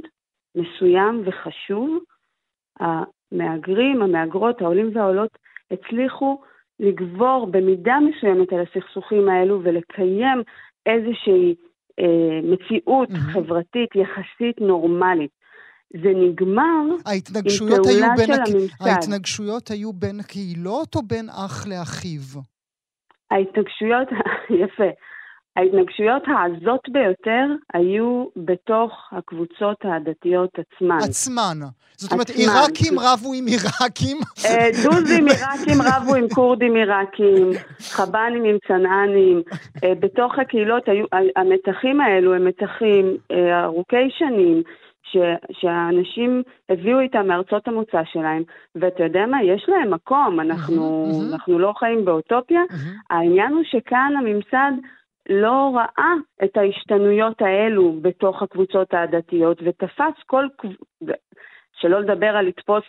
מסוים וחשוב, המהגרים, המהגרות, העולים והעולות, הצליחו לגבור במידה מסוימת על הסכסוכים האלו ולקיים איזושהי אה, מציאות mm-hmm. חברתית יחסית נורמלית. זה נגמר עם פעולה של הממסד. ההתנגשויות היו בין הקהילות או בין אח לאחיו? ההתנגשויות, יפה. ההתנגשויות העזות ביותר היו בתוך הקבוצות הדתיות עצמן. עצמן. זאת אומרת, עצמן. עיראקים רבו עם עיראקים? אה, דוזים עיראקים רבו עם כורדים עיראקים, חב"נים עם צנענים. אה, בתוך הקהילות היו, המתחים האלו הם מתחים אה, ארוכי שנים. ש, שהאנשים הביאו איתם מארצות המוצא שלהם, ואתה יודע מה, יש להם מקום, אנחנו, mm-hmm. אנחנו לא חיים באוטופיה. Mm-hmm. העניין הוא שכאן הממסד לא ראה את ההשתנויות האלו בתוך הקבוצות העדתיות, ותפס כל... שלא לדבר על לתפוס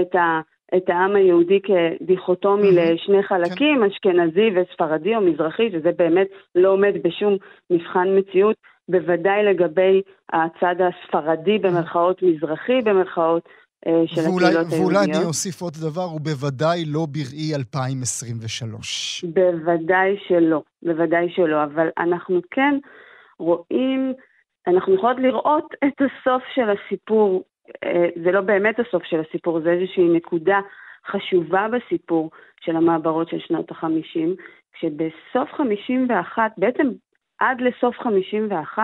את ה... את העם היהודי כדיכוטומי mm-hmm. לשני חלקים, כן. אשכנזי וספרדי או מזרחי, שזה באמת לא עומד בשום מבחן מציאות. בוודאי לגבי הצד הספרדי במרכאות, מזרחי במרכאות, אה, של ואולי, הקהילות היהודיות. ואולי אני אוסיף עוד דבר, הוא בוודאי לא בראי 2023. בוודאי שלא, בוודאי שלא, אבל אנחנו כן רואים, אנחנו יכולות לראות את הסוף של הסיפור, אה, זה לא באמת הסוף של הסיפור, זה איזושהי נקודה חשובה בסיפור של המעברות של שנות ה-50, כשבסוף 51, בעצם עד לסוף 51,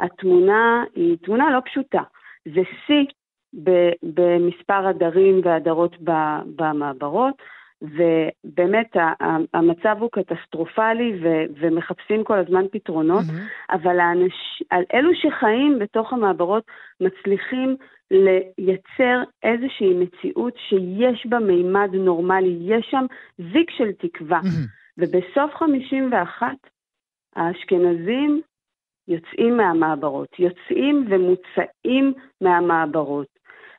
התמונה היא תמונה לא פשוטה. זה שיא במספר הדרים והדרות במעברות, ובאמת המצב הוא קטסטרופלי ו- ומחפשים כל הזמן פתרונות, mm-hmm. אבל האנש, אלו שחיים בתוך המעברות מצליחים לייצר איזושהי מציאות שיש בה מימד נורמלי, יש שם זיק של תקווה. Mm-hmm. ובסוף 51 האשכנזים יוצאים מהמעברות, יוצאים ומוצאים מהמעברות.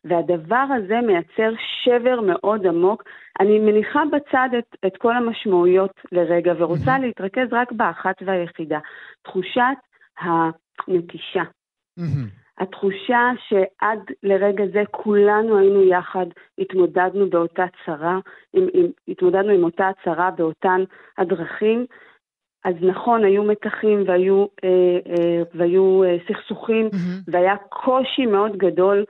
והדבר הזה מייצר שבר מאוד עמוק. אני מניחה בצד את, את כל המשמעויות לרגע ורוצה mm-hmm. להתרכז רק באחת והיחידה, תחושת הנטישה. Mm-hmm. התחושה שעד לרגע זה כולנו היינו יחד, התמודדנו באותה צרה, עם, עם, התמודדנו עם אותה צרה באותן הדרכים, אז נכון, היו מתחים והיו, אה, אה, והיו אה, סכסוכים, mm-hmm. והיה קושי מאוד גדול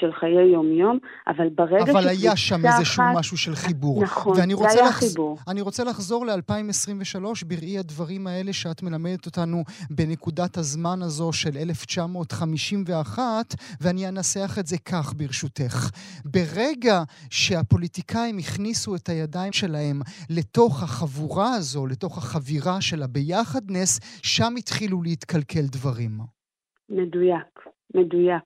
של חיי יום-יום, אבל ברגע שקבוצה אחת... אבל היה שם איזשהו משהו של חיבור. נכון, זה היה לחז... חיבור. אני רוצה לחזור ל-2023, בראי הדברים האלה שאת מלמדת אותנו בנקודת הזמן הזו של 1951, ואני אנסח את זה כך, ברשותך. ברגע שהפוליטיקאים הכניסו את הידיים שלהם לתוך החבורה הזו, לתוך החבירה של הביחדנס, שם התחילו להתקלקל דברים. מדויק. מדויק.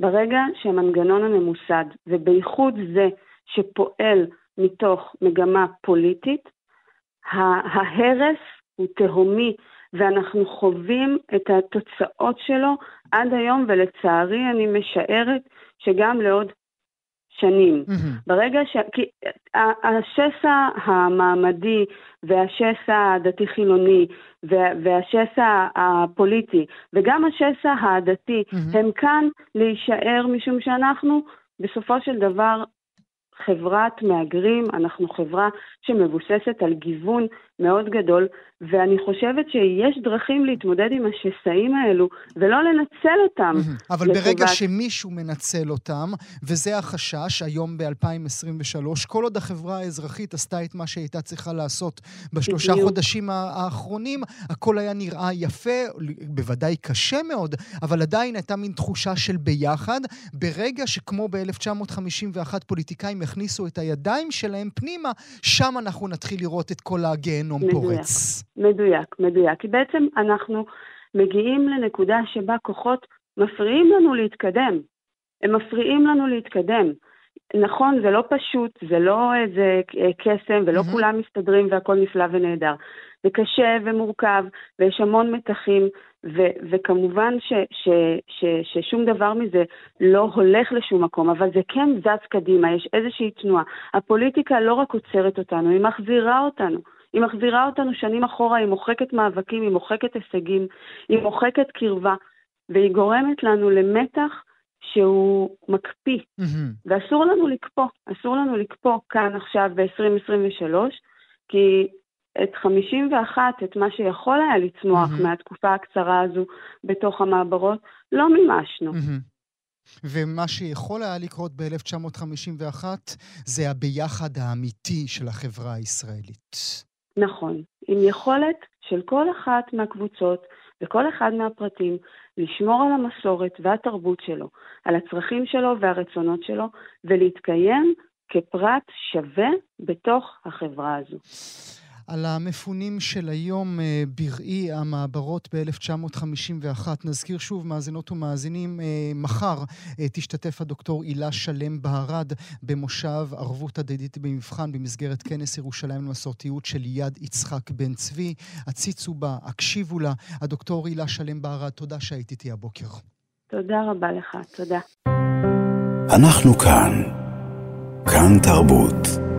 ברגע שהמנגנון הממוסד, ובייחוד זה שפועל מתוך מגמה פוליטית, ההרס הוא תהומי, ואנחנו חווים את התוצאות שלו עד היום, ולצערי אני משערת שגם לעוד שנים. Mm-hmm. ברגע ש... כי השסע המעמדי והשסע הדתי-חילוני וה... והשסע הפוליטי וגם השסע הדתי mm-hmm. הם כאן להישאר משום שאנחנו בסופו של דבר חברת מהגרים, אנחנו חברה שמבוססת על גיוון מאוד גדול, ואני חושבת שיש דרכים להתמודד עם השסעים האלו, ולא לנצל אותם. אבל לטובת... ברגע שמישהו מנצל אותם, וזה החשש, היום ב-2023, כל עוד החברה האזרחית עשתה את מה שהייתה צריכה לעשות בשלושה בדיוק. חודשים האחרונים, הכל היה נראה יפה, בוודאי קשה מאוד, אבל עדיין הייתה מין תחושה של ביחד. ברגע שכמו ב-1951 פוליטיקאים יכניסו את הידיים שלהם פנימה, שם אנחנו נתחיל לראות את כל הגיהנום מדויק, פורץ. מדויק, מדויק. כי בעצם אנחנו מגיעים לנקודה שבה כוחות מפריעים לנו להתקדם. הם מפריעים לנו להתקדם. נכון, זה לא פשוט, זה לא איזה קסם, ולא mm-hmm. כולם מסתדרים והכל נפלא ונהדר. זה קשה ומורכב, ויש המון מתחים, ו- וכמובן ש- ש- ש- ששום דבר מזה לא הולך לשום מקום, אבל זה כן זז קדימה, יש איזושהי תנועה. הפוליטיקה לא רק עוצרת אותנו, היא מחזירה אותנו. היא מחזירה אותנו שנים אחורה, היא מוחקת מאבקים, היא מוחקת הישגים, היא מוחקת קרבה, והיא גורמת לנו למתח שהוא מקפיא. Mm-hmm. ואסור לנו לקפוא, אסור לנו לקפוא כאן עכשיו ב-2023, כי את 51, את מה שיכול היה לצמוח mm-hmm. מהתקופה הקצרה הזו בתוך המעברות, לא מימשנו. Mm-hmm. ומה שיכול היה לקרות ב-1951 זה הביחד האמיתי של החברה הישראלית. נכון, עם יכולת של כל אחת מהקבוצות וכל אחד מהפרטים לשמור על המסורת והתרבות שלו, על הצרכים שלו והרצונות שלו, ולהתקיים כפרט שווה בתוך החברה הזו. על המפונים של היום אה, בראי המעברות ב-1951. נזכיר שוב, מאזינות ומאזינים, אה, מחר אה, תשתתף הדוקטור הילה שלם בהרד במושב ערבות הדדית במבחן במסגרת כנס ירושלים למסורתיות של יד יצחק בן צבי. הציצו בה, הקשיבו לה. הדוקטור הילה שלם בהרד, תודה שהיית איתי הבוקר. תודה רבה לך, תודה. אנחנו כאן. כאן תרבות.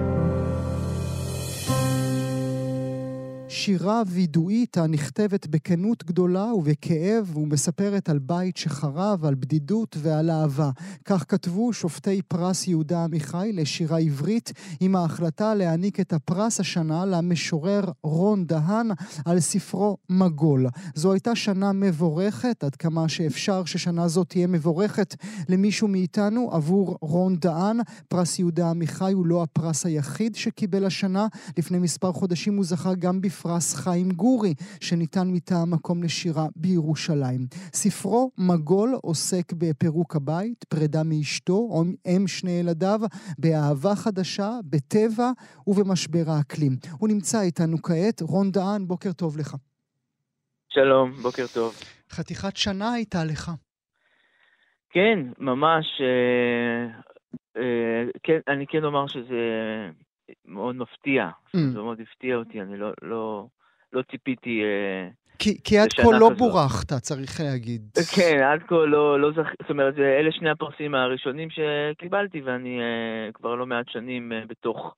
שירה וידואית הנכתבת בכנות גדולה ובכאב ומספרת על בית שחרב, על בדידות ועל אהבה. כך כתבו שופטי פרס יהודה עמיחי לשירה עברית עם ההחלטה להעניק את הפרס השנה למשורר רון דהן על ספרו מגול. זו הייתה שנה מבורכת, עד כמה שאפשר ששנה זו תהיה מבורכת למישהו מאיתנו עבור רון דהן. פרס יהודה עמיחי הוא לא הפרס היחיד שקיבל השנה. לפני מספר חודשים הוא זכה גם בפרס פרס חיים גורי, שניתן מטעם מקום לשירה בירושלים. ספרו מגול עוסק בפירוק הבית, פרידה מאשתו אם שני ילדיו, באהבה חדשה, בטבע ובמשבר האקלים. הוא נמצא איתנו כעת. רון דהן, בוקר טוב לך. שלום, בוקר טוב. חתיכת שנה הייתה לך. כן, ממש. אה, אה, כן, אני כן אומר שזה מאוד מפתיע. Mm. זה מאוד הפתיע אותי, אני לא, לא, לא ציפיתי... אה, כי, כי עד כה לא כזאת. בורכת, צריך להגיד. כן, עד כה לא, לא זכ... זאת אומרת, אלה שני הפרסים הראשונים שקיבלתי, ואני uh, כבר לא מעט שנים uh, בתוך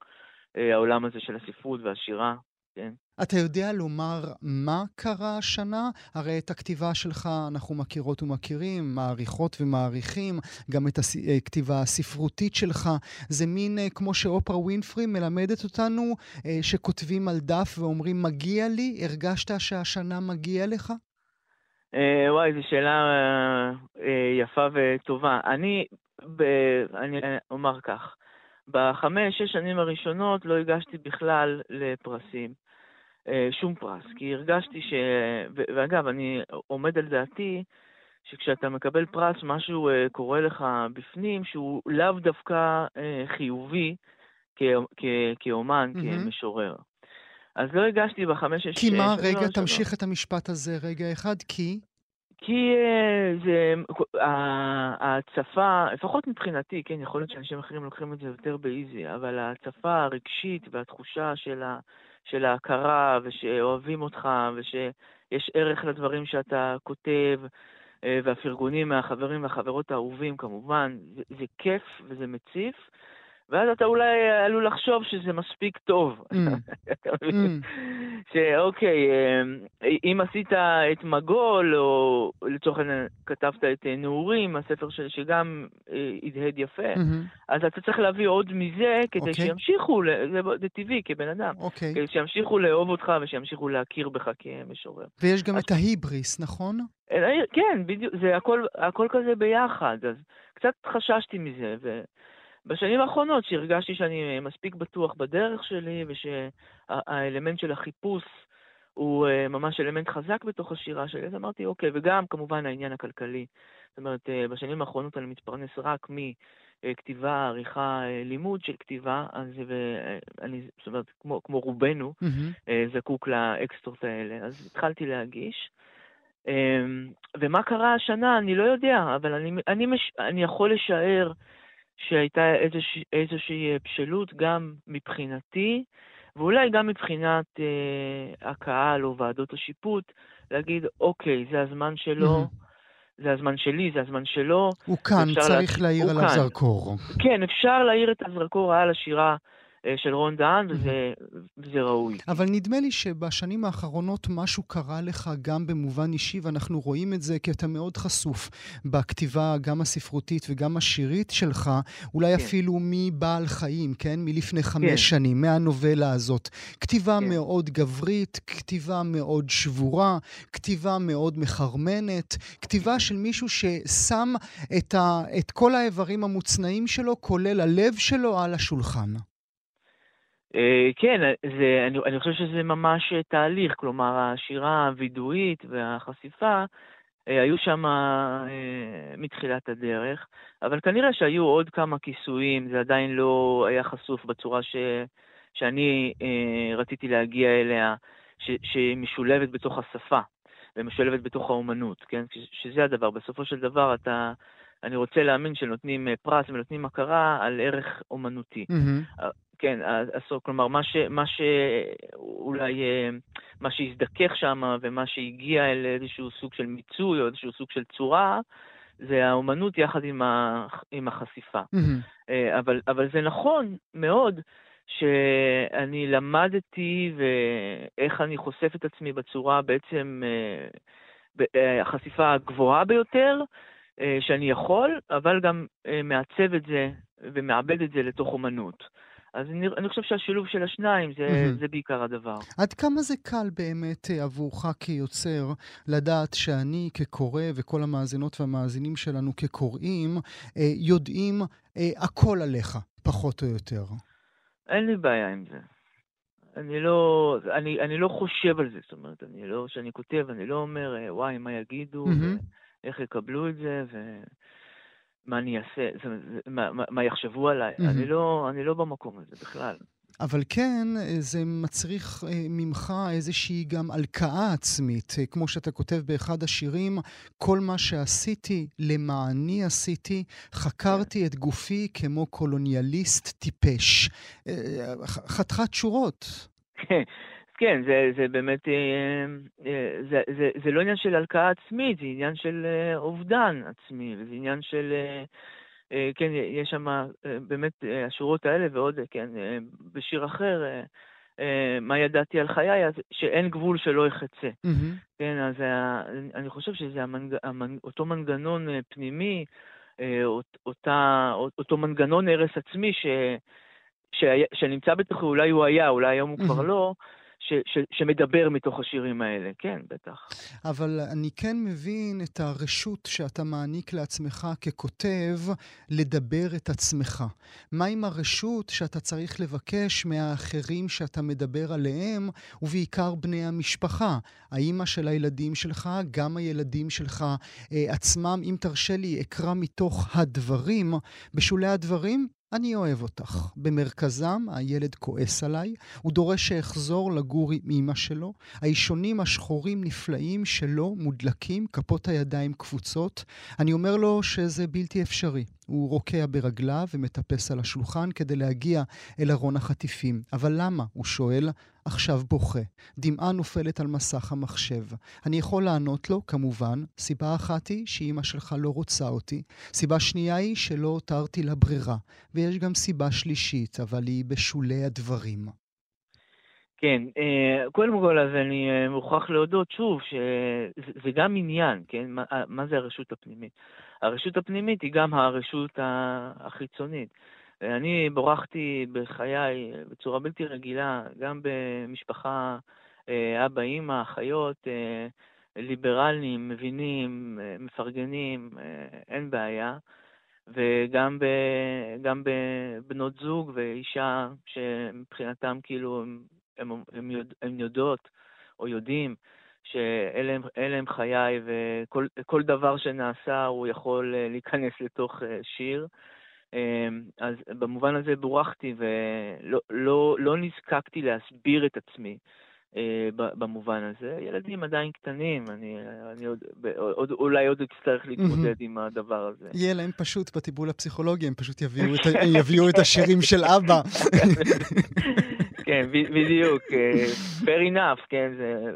uh, העולם הזה של הספרות והשירה, כן. אתה יודע לומר מה קרה השנה? הרי את הכתיבה שלך אנחנו מכירות ומכירים, מעריכות ומעריכים, גם את הכתיבה אה, הספרותית שלך. זה מין, אה, כמו שאופרה ווינפרי מלמדת אותנו, אה, שכותבים על דף ואומרים, מגיע לי? הרגשת שהשנה מגיע לך? וואי, זו שאלה יפה וטובה. אני ב, אני אומר כך, בחמש, שש שנים הראשונות לא הגשתי בכלל לפרסים, שום פרס, כי הרגשתי ש... ואגב, אני עומד על דעתי שכשאתה מקבל פרס, משהו קורה לך בפנים שהוא לאו דווקא חיובי כאומן, mm-hmm. כמשורר. אז לא הגשתי בחמש, שש... כי מה, רגע, תמשיך את המשפט הזה רגע אחד, כי? כי זה, ההצפה, לפחות מבחינתי, כן, יכול להיות שאנשים אחרים לוקחים את זה יותר באיזי, אבל ההצפה הרגשית והתחושה של, ה, של ההכרה, ושאוהבים אותך, ושיש ערך לדברים שאתה כותב, uh, והפרגונים מהחברים והחברות האהובים, כמובן, זה, זה כיף וזה מציף. ואז אתה אולי עלול לחשוב שזה מספיק טוב. Mm. mm. שאוקיי, אה, אם עשית את מגול, או לצורך העניין כתבת את אה, נעורים, הספר ש, שגם אה, הדהד יפה, mm-hmm. אז אתה צריך להביא עוד מזה כדי okay. אוקיי. שימשיכו, זה, זה טבעי כבן אדם, okay. אוקיי. כדי שימשיכו לאהוב אותך ושימשיכו להכיר בך כמשורר. ויש גם אז... את ההיבריס, נכון? כן, בדיוק, זה הכל, הכל כזה ביחד, אז קצת חששתי מזה, ו... בשנים האחרונות, שהרגשתי שאני מספיק בטוח בדרך שלי, ושהאלמנט של החיפוש הוא אה, ממש אלמנט חזק בתוך השירה שלי, אז אמרתי, אוקיי, וגם כמובן העניין הכלכלי. זאת אומרת, אה, בשנים האחרונות אני מתפרנס רק מכתיבה, עריכה, אה, לימוד של כתיבה, אז ואני, זאת אומרת, כמו, כמו רובנו, mm-hmm. זקוק לאקסטרות האלה. אז התחלתי להגיש. ומה קרה השנה, אני לא יודע, אבל אני, אני, מש, אני יכול לשער שהייתה איזושה, איזושהי בשלות גם מבחינתי, ואולי גם מבחינת אה, הקהל או ועדות השיפוט, להגיד, אוקיי, זה הזמן שלו, mm-hmm. זה הזמן שלי, זה הזמן שלו. הוא כאן, צריך לה... להעיר עליו זרקור. כן, אפשר להעיר את הזרקור על השירה אה, של רון דהן, וזה, וזה ראוי. אבל נדמה לי שבשנים האחרונות משהו קרה לך גם במובן אישי, ואנחנו רואים את זה כי אתה מאוד חשוף בכתיבה, גם הספרותית וגם השירית שלך, אולי כן. אפילו מבעל חיים, כן? מלפני חמש כן. שנים, מהנובלה הזאת. כתיבה כן. מאוד גברית, כתיבה מאוד שבורה, כתיבה מאוד מחרמנת, כתיבה של מישהו ששם את, ה, את כל האיברים המוצנעים שלו, כולל הלב שלו, על השולחן. אה, כן, זה, אני, אני חושב שזה ממש תהליך, כלומר, השירה הווידואית והחשיפה אה, היו שם אה, מתחילת הדרך, אבל כנראה שהיו עוד כמה כיסויים, זה עדיין לא היה חשוף בצורה ש, שאני רציתי להגיע אליה, ש, שמשולבת בתוך השפה ומשולבת בתוך האומנות, כן? שזה הדבר. בסופו של דבר אתה... אני רוצה להאמין שנותנים פרס ונותנים הכרה על ערך אומנותי. Mm-hmm. כן, אז כלומר, מה, ש, מה שאולי, אה, מה שהזדכך שם ומה שהגיע אל איזשהו סוג של מיצוי או איזשהו סוג של צורה, זה האומנות יחד עם, ה, עם החשיפה. Mm-hmm. אבל, אבל זה נכון מאוד שאני למדתי ואיך אני חושף את עצמי בצורה בעצם, אה, החשיפה הגבוהה ביותר שאני יכול, אבל גם מעצב את זה ומעבד את זה לתוך אומנות. אז אני, אני חושב שהשילוב של השניים זה, mm-hmm. זה בעיקר הדבר. עד כמה זה קל באמת אה, עבורך כיוצר לדעת שאני כקורא וכל המאזינות והמאזינים שלנו כקוראים אה, יודעים אה, הכל עליך, פחות או יותר? אין לי בעיה עם זה. אני לא, אני, אני לא חושב על זה, זאת אומרת, אני לא, כשאני כותב, אני לא אומר, וואי, מה יגידו, mm-hmm. ואיך יקבלו את זה, ו... מה אני אעשה, זה, זה, מה, מה, מה יחשבו עליי. Mm-hmm. אני, לא, אני לא במקום הזה בכלל. אבל כן, זה מצריך אה, ממך איזושהי גם הלקאה עצמית. אה, כמו שאתה כותב באחד השירים, כל מה שעשיתי, למעני עשיתי, חקרתי את גופי כמו קולוניאליסט טיפש. אה, חתיכת שורות. כן, זה, זה באמת, אה, אה, זה, זה, זה לא עניין של הלקאה עצמית, זה עניין של אה, אובדן עצמי, זה עניין של, כן, יש שם באמת השורות האלה ועוד, כן, בשיר אחר, מה ידעתי על חיי, אז שאין גבול שלא יחצה. Mm-hmm. כן, אז אני חושב שזה המנג, המנ, אותו מנגנון פנימי, אותה, אותו מנגנון הרס עצמי ש, ש, שנמצא בתוכו, אולי הוא היה, אולי היום הוא כבר לא, ש, ש, שמדבר מתוך השירים האלה, כן, בטח. אבל אני כן מבין את הרשות שאתה מעניק לעצמך ככותב לדבר את עצמך. מה עם הרשות שאתה צריך לבקש מהאחרים שאתה מדבר עליהם, ובעיקר בני המשפחה? האימא של הילדים שלך, גם הילדים שלך אה, עצמם, אם תרשה לי, אקרא מתוך הדברים. בשולי הדברים אני אוהב אותך. במרכזם, הילד כועס עליי, הוא דורש שאחזור לגור עם אמא שלו. האישונים השחורים נפלאים שלו מודלקים, כפות הידיים קפוצות. אני אומר לו שזה בלתי אפשרי. הוא רוקע ברגליו ומטפס על השולחן כדי להגיע אל ארון החטיפים. אבל למה? הוא שואל. עכשיו בוכה. דמעה נופלת על מסך המחשב. אני יכול לענות לו, כמובן, סיבה אחת היא שאימא שלך לא רוצה אותי. סיבה שנייה היא שלא הותרתי לה ברירה. ויש גם סיבה שלישית, אבל היא בשולי הדברים. כן, אה, קודם כל, אז אני אה, מוכרח להודות שוב שזה גם עניין, כן? מה, מה זה הרשות הפנימית? הרשות הפנימית היא גם הרשות החיצונית. אני בורחתי בחיי בצורה בלתי רגילה, גם במשפחה, אה, אבא, אימא, אחיות, אה, ליברליים, מבינים, אה, מפרגנים, אין בעיה. וגם בבנות זוג ואישה שמבחינתם כאילו הם, הם, הם יודעות או יודעים שאלה הם חיי וכל דבר שנעשה הוא יכול להיכנס לתוך שיר. אמ, אז במובן הזה בורחתי ולא לא, לא נזקקתי להסביר את עצמי. אה, במובן הזה. ילדים עדיין קטנים, אני, אני עוד, עוד, אולי עוד אצטרך להתמודד עם הדבר הזה. יהיה להם פשוט בטיפול הפסיכולוגי, הם פשוט יביאו את, יביאו את השירים של אבא. כן, בדיוק. אה, fair enough, כן, זה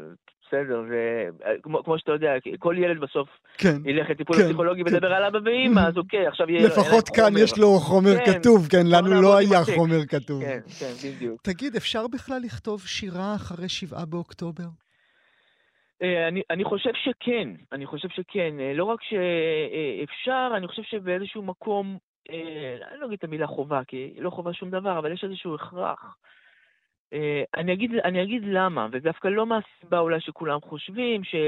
בסדר, זה... כמו, כמו שאתה יודע, כל ילד בסוף כן, ילך לטיפול כן, פסיכולוגי כן. וידבר על אבא ואמא, אז אוקיי, עכשיו יהיה... לפחות כאן חומר. יש לו חומר כן, כתוב, כן, לנו לא היה מתק. חומר כתוב. כן, כן, בדיוק. תגיד, אפשר בכלל לכתוב שירה אחרי שבעה באוקטובר? אה, אני, אני חושב שכן, אני חושב שכן. אה, לא רק שאפשר, אני חושב שבאיזשהו מקום, אה, אני לא אגיד את המילה חובה, כי לא חובה שום דבר, אבל יש איזשהו הכרח. אה, אני אגיד, אני אגיד למה, ודווקא לא מהסיבה אולי שכולם חושבים, שלתאר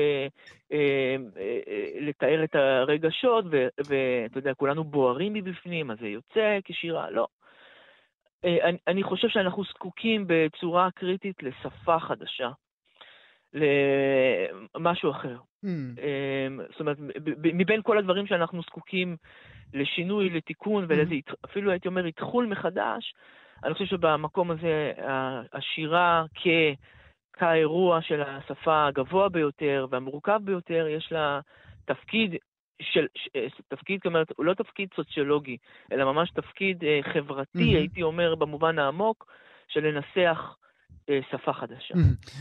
אה, אה, את הרגשות, ואתה יודע, כולנו בוערים מבפנים, אז זה יוצא כשירה, לא. אני, אני חושב שאנחנו זקוקים בצורה קריטית לשפה חדשה, למשהו אחר. Mm. זאת אומרת, מבין כל הדברים שאנחנו זקוקים לשינוי, לתיקון, ואפילו mm. הייתי אומר, איתחול מחדש, אני חושב שבמקום הזה השירה כ... כאירוע של השפה הגבוה ביותר והמורכב ביותר, יש לה תפקיד של, תפקיד, זאת אומרת, הוא לא תפקיד סוציולוגי, אלא ממש תפקיד אה, חברתי, mm-hmm. הייתי אומר, במובן העמוק, של לנסח אה, שפה חדשה.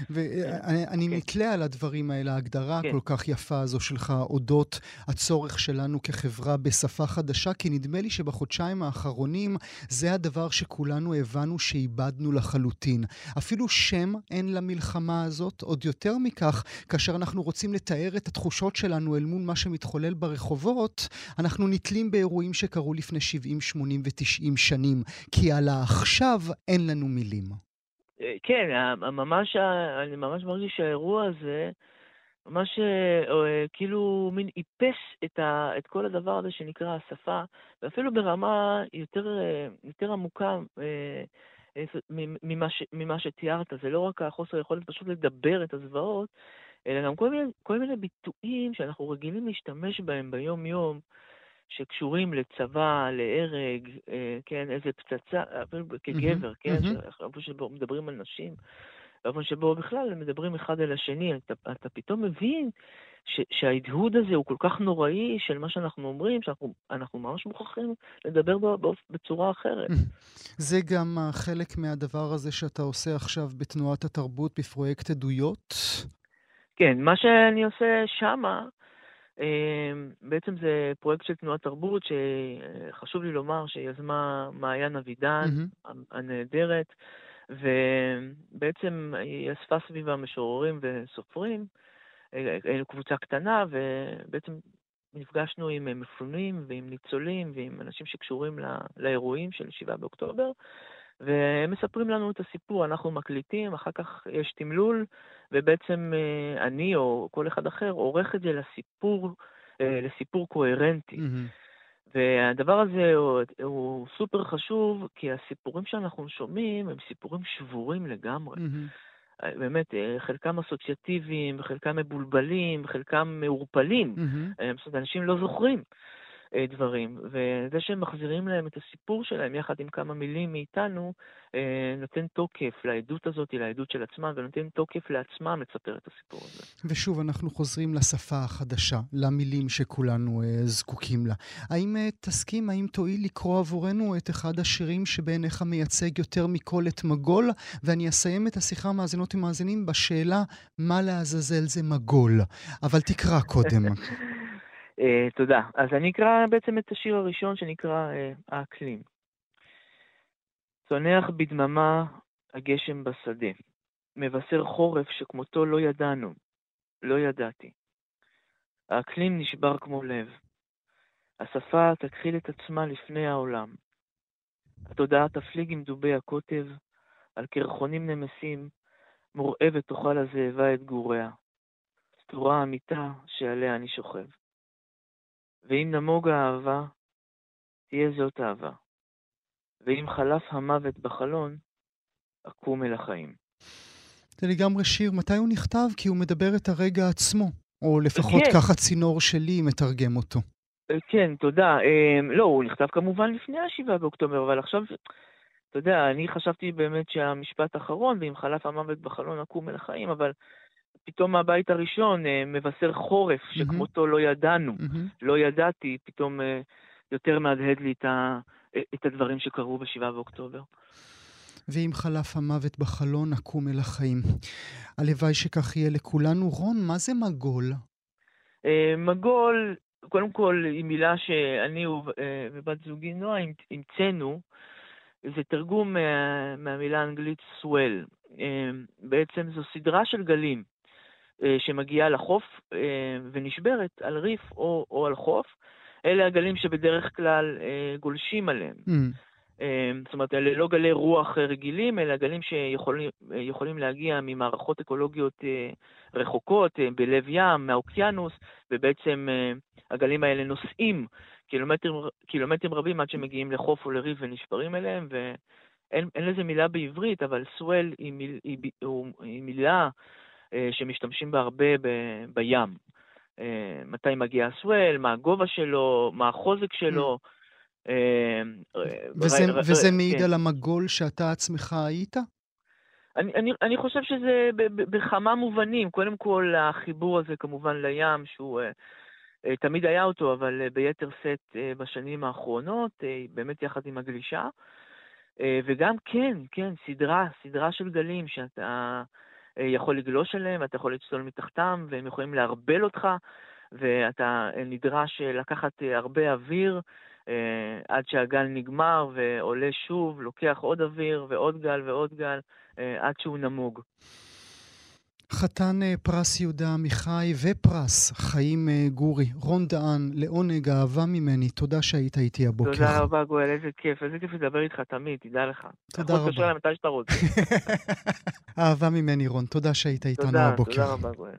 ואני כן. נתלה על הדברים האלה, ההגדרה כן. הכל כך יפה הזו שלך, אודות הצורך שלנו כחברה בשפה חדשה, כי נדמה לי שבחודשיים האחרונים זה הדבר שכולנו הבנו שאיבדנו לחלוטין. אפילו שם אין למלחמה הזאת, עוד יותר מכך, כאשר אנחנו רוצים לתאר את התחושות שלנו אל מול מה שמתחולל ברחובות, אנחנו נתלים באירועים שקרו לפני 70, 80 ו-90 שנים, כי על העכשיו אין לנו מילים. אה, כן, ממש, אני ממש מרגיש שהאירוע הזה, ממש אה, אה, כאילו מין איפס את, ה, את כל הדבר הזה שנקרא השפה, ואפילו ברמה יותר, יותר עמוקה ממה, ש, ממה שתיארת. זה לא רק החוסר יכולת פשוט לדבר את הזוועות, אלא גם כל מיני, כל מיני ביטויים שאנחנו רגילים להשתמש בהם ביום-יום. שקשורים לצבא, להרג, אה, כן, איזה פצצה, כגבר, כן. איפה שבו מדברים על נשים, באופן שבו בכלל מדברים אחד על השני, אתה, אתה פתאום מבין ש, שההדהוד הזה הוא כל כך נוראי של מה שאנחנו אומרים, שאנחנו ממש מוכרחים לדבר בצורה אחרת. זה גם חלק מהדבר הזה שאתה עושה עכשיו בתנועת התרבות בפרויקט עדויות? כן, מה שאני עושה שמה, בעצם זה פרויקט של תנועת תרבות, שחשוב לי לומר שיזמה מעיין אבידן mm-hmm. הנהדרת, ובעצם היא אספה סביבה משוררים וסופרים, היינו קבוצה קטנה, ובעצם נפגשנו עם מפונים ועם ניצולים ועם אנשים שקשורים לא, לאירועים של 7 באוקטובר, והם מספרים לנו את הסיפור, אנחנו מקליטים, אחר כך יש תמלול, ובעצם אה, אני או כל אחד אחר עורך את זה לסיפור, אה, לסיפור קוהרנטי. Mm-hmm. והדבר הזה הוא, הוא סופר חשוב, כי הסיפורים שאנחנו שומעים הם סיפורים שבורים לגמרי. Mm-hmm. באמת, חלקם אסוציאטיביים, חלקם מבולבלים, חלקם מעורפלים. Mm-hmm. זאת אומרת, אנשים לא זוכרים. אה, דברים. וזה שהם מחזירים להם את הסיפור שלהם יחד עם כמה מילים מאיתנו, אה, נותן תוקף לעדות הזאת, לעדות של עצמם, ונותן תוקף לעצמם לספר את הסיפור הזה. ושוב, אנחנו חוזרים לשפה החדשה, למילים שכולנו אה, זקוקים לה. האם תסכים, האם תואיל לקרוא עבורנו את אחד השירים שבעיניך מייצג יותר מכל את מגול? ואני אסיים את השיחה מאזינות ומאזינים בשאלה, מה לעזאזל זה מגול? אבל תקרא קודם. Uh, תודה. אז אני אקרא בעצם את השיר הראשון שנקרא uh, האקלים. צונח בדממה הגשם בשדה, מבשר חורף שכמותו לא ידענו, לא ידעתי. האקלים נשבר כמו לב. השפה תכחיל את עצמה לפני העולם. התודעה תפליג עם דובי הקוטב, על קרחונים נמסים, מורעבת תאכל הזאבה את גוריה. סתורה המיטה שעליה אני שוכב. ואם נמוג האהבה, תהיה זאת אהבה. ואם חלף המוות בחלון, אקום אל החיים. זה לגמרי שיר. מתי הוא נכתב? כי הוא מדבר את הרגע עצמו. או לפחות כן. ככה צינור שלי מתרגם אותו. אה, כן, תודה. אה, לא, הוא נכתב כמובן לפני ה-7 באוקטובר, אבל עכשיו, אתה יודע, אני חשבתי באמת שהמשפט האחרון, ואם חלף המוות בחלון אקום אל החיים, אבל פתאום מהבית הראשון אה, מבשר חורף שכמותו לא ידענו, לא ידעתי, פתאום אה, יותר מהדהד לי את, ה, אה, את הדברים שקרו ב-7 באוקטובר. ואם חלף המוות בחלון, נקום אל החיים. הלוואי שכך יהיה לכולנו. רון, מה זה מגול? מגול, קודם כל, היא מילה שאני ובת זוגי נועה המצאנו. זה תרגום מה, מהמילה האנגלית swell. בעצם זו סדרה של גלים. אה, שמגיעה לחוף אה, ונשברת על ריף או, או על חוף, אלה הגלים שבדרך כלל אה, גולשים עליהם. Mm. זאת אומרת, אלה לא גלי רוח רגילים, אלא גלים שיכולים להגיע ממערכות אקולוגיות רחוקות, בלב ים, מהאוקיינוס, ובעצם הגלים האלה נוסעים קילומטרים, קילומטרים רבים עד שמגיעים לחוף או לריף ונשברים אליהם, ואין לזה מילה בעברית, אבל סואל היא, מיל, היא, היא מילה שמשתמשים בה הרבה ב- בים. אה, מתי מגיע הסוול, מה הגובה שלו, מה החוזק שלו. Mm. אה, וזה, וזה מעיד כן. על המגול שאתה עצמך היית? אני, אני, אני חושב שזה בכמה מובנים. קודם כל, החיבור הזה כמובן לים, שהוא uh, תמיד היה אותו, אבל uh, ביתר שאת uh, בשנים האחרונות, באמת יחד עם הגלישה. וגם כן, כן, סדרה, סדרה של גלים שאתה... אה, יכול לגלוש עליהם, אתה יכול לצלול מתחתם, והם יכולים לערבל אותך, ואתה נדרש לקחת אה, הרבה אוויר אה, עד שהגל נגמר ועולה שוב, לוקח עוד אוויר ועוד גל ועוד גל, עד שהוא נמוג. חתן אה, פרס יהודה עמיחי ופרס חיים אה, גורי, רון דהן, לעונג אהבה ממני, תודה שהיית איתי הבוקר. תודה רבה גואל, איזה כיף, איזה כיף לדבר איתך תמיד, תדע לך. תודה רבה. יכול להתקשר אליי מתי שאתה רוצה. אהבה ממני רון, תודה שהיית איתנו הבוקר. תודה, תודה רבה גואל.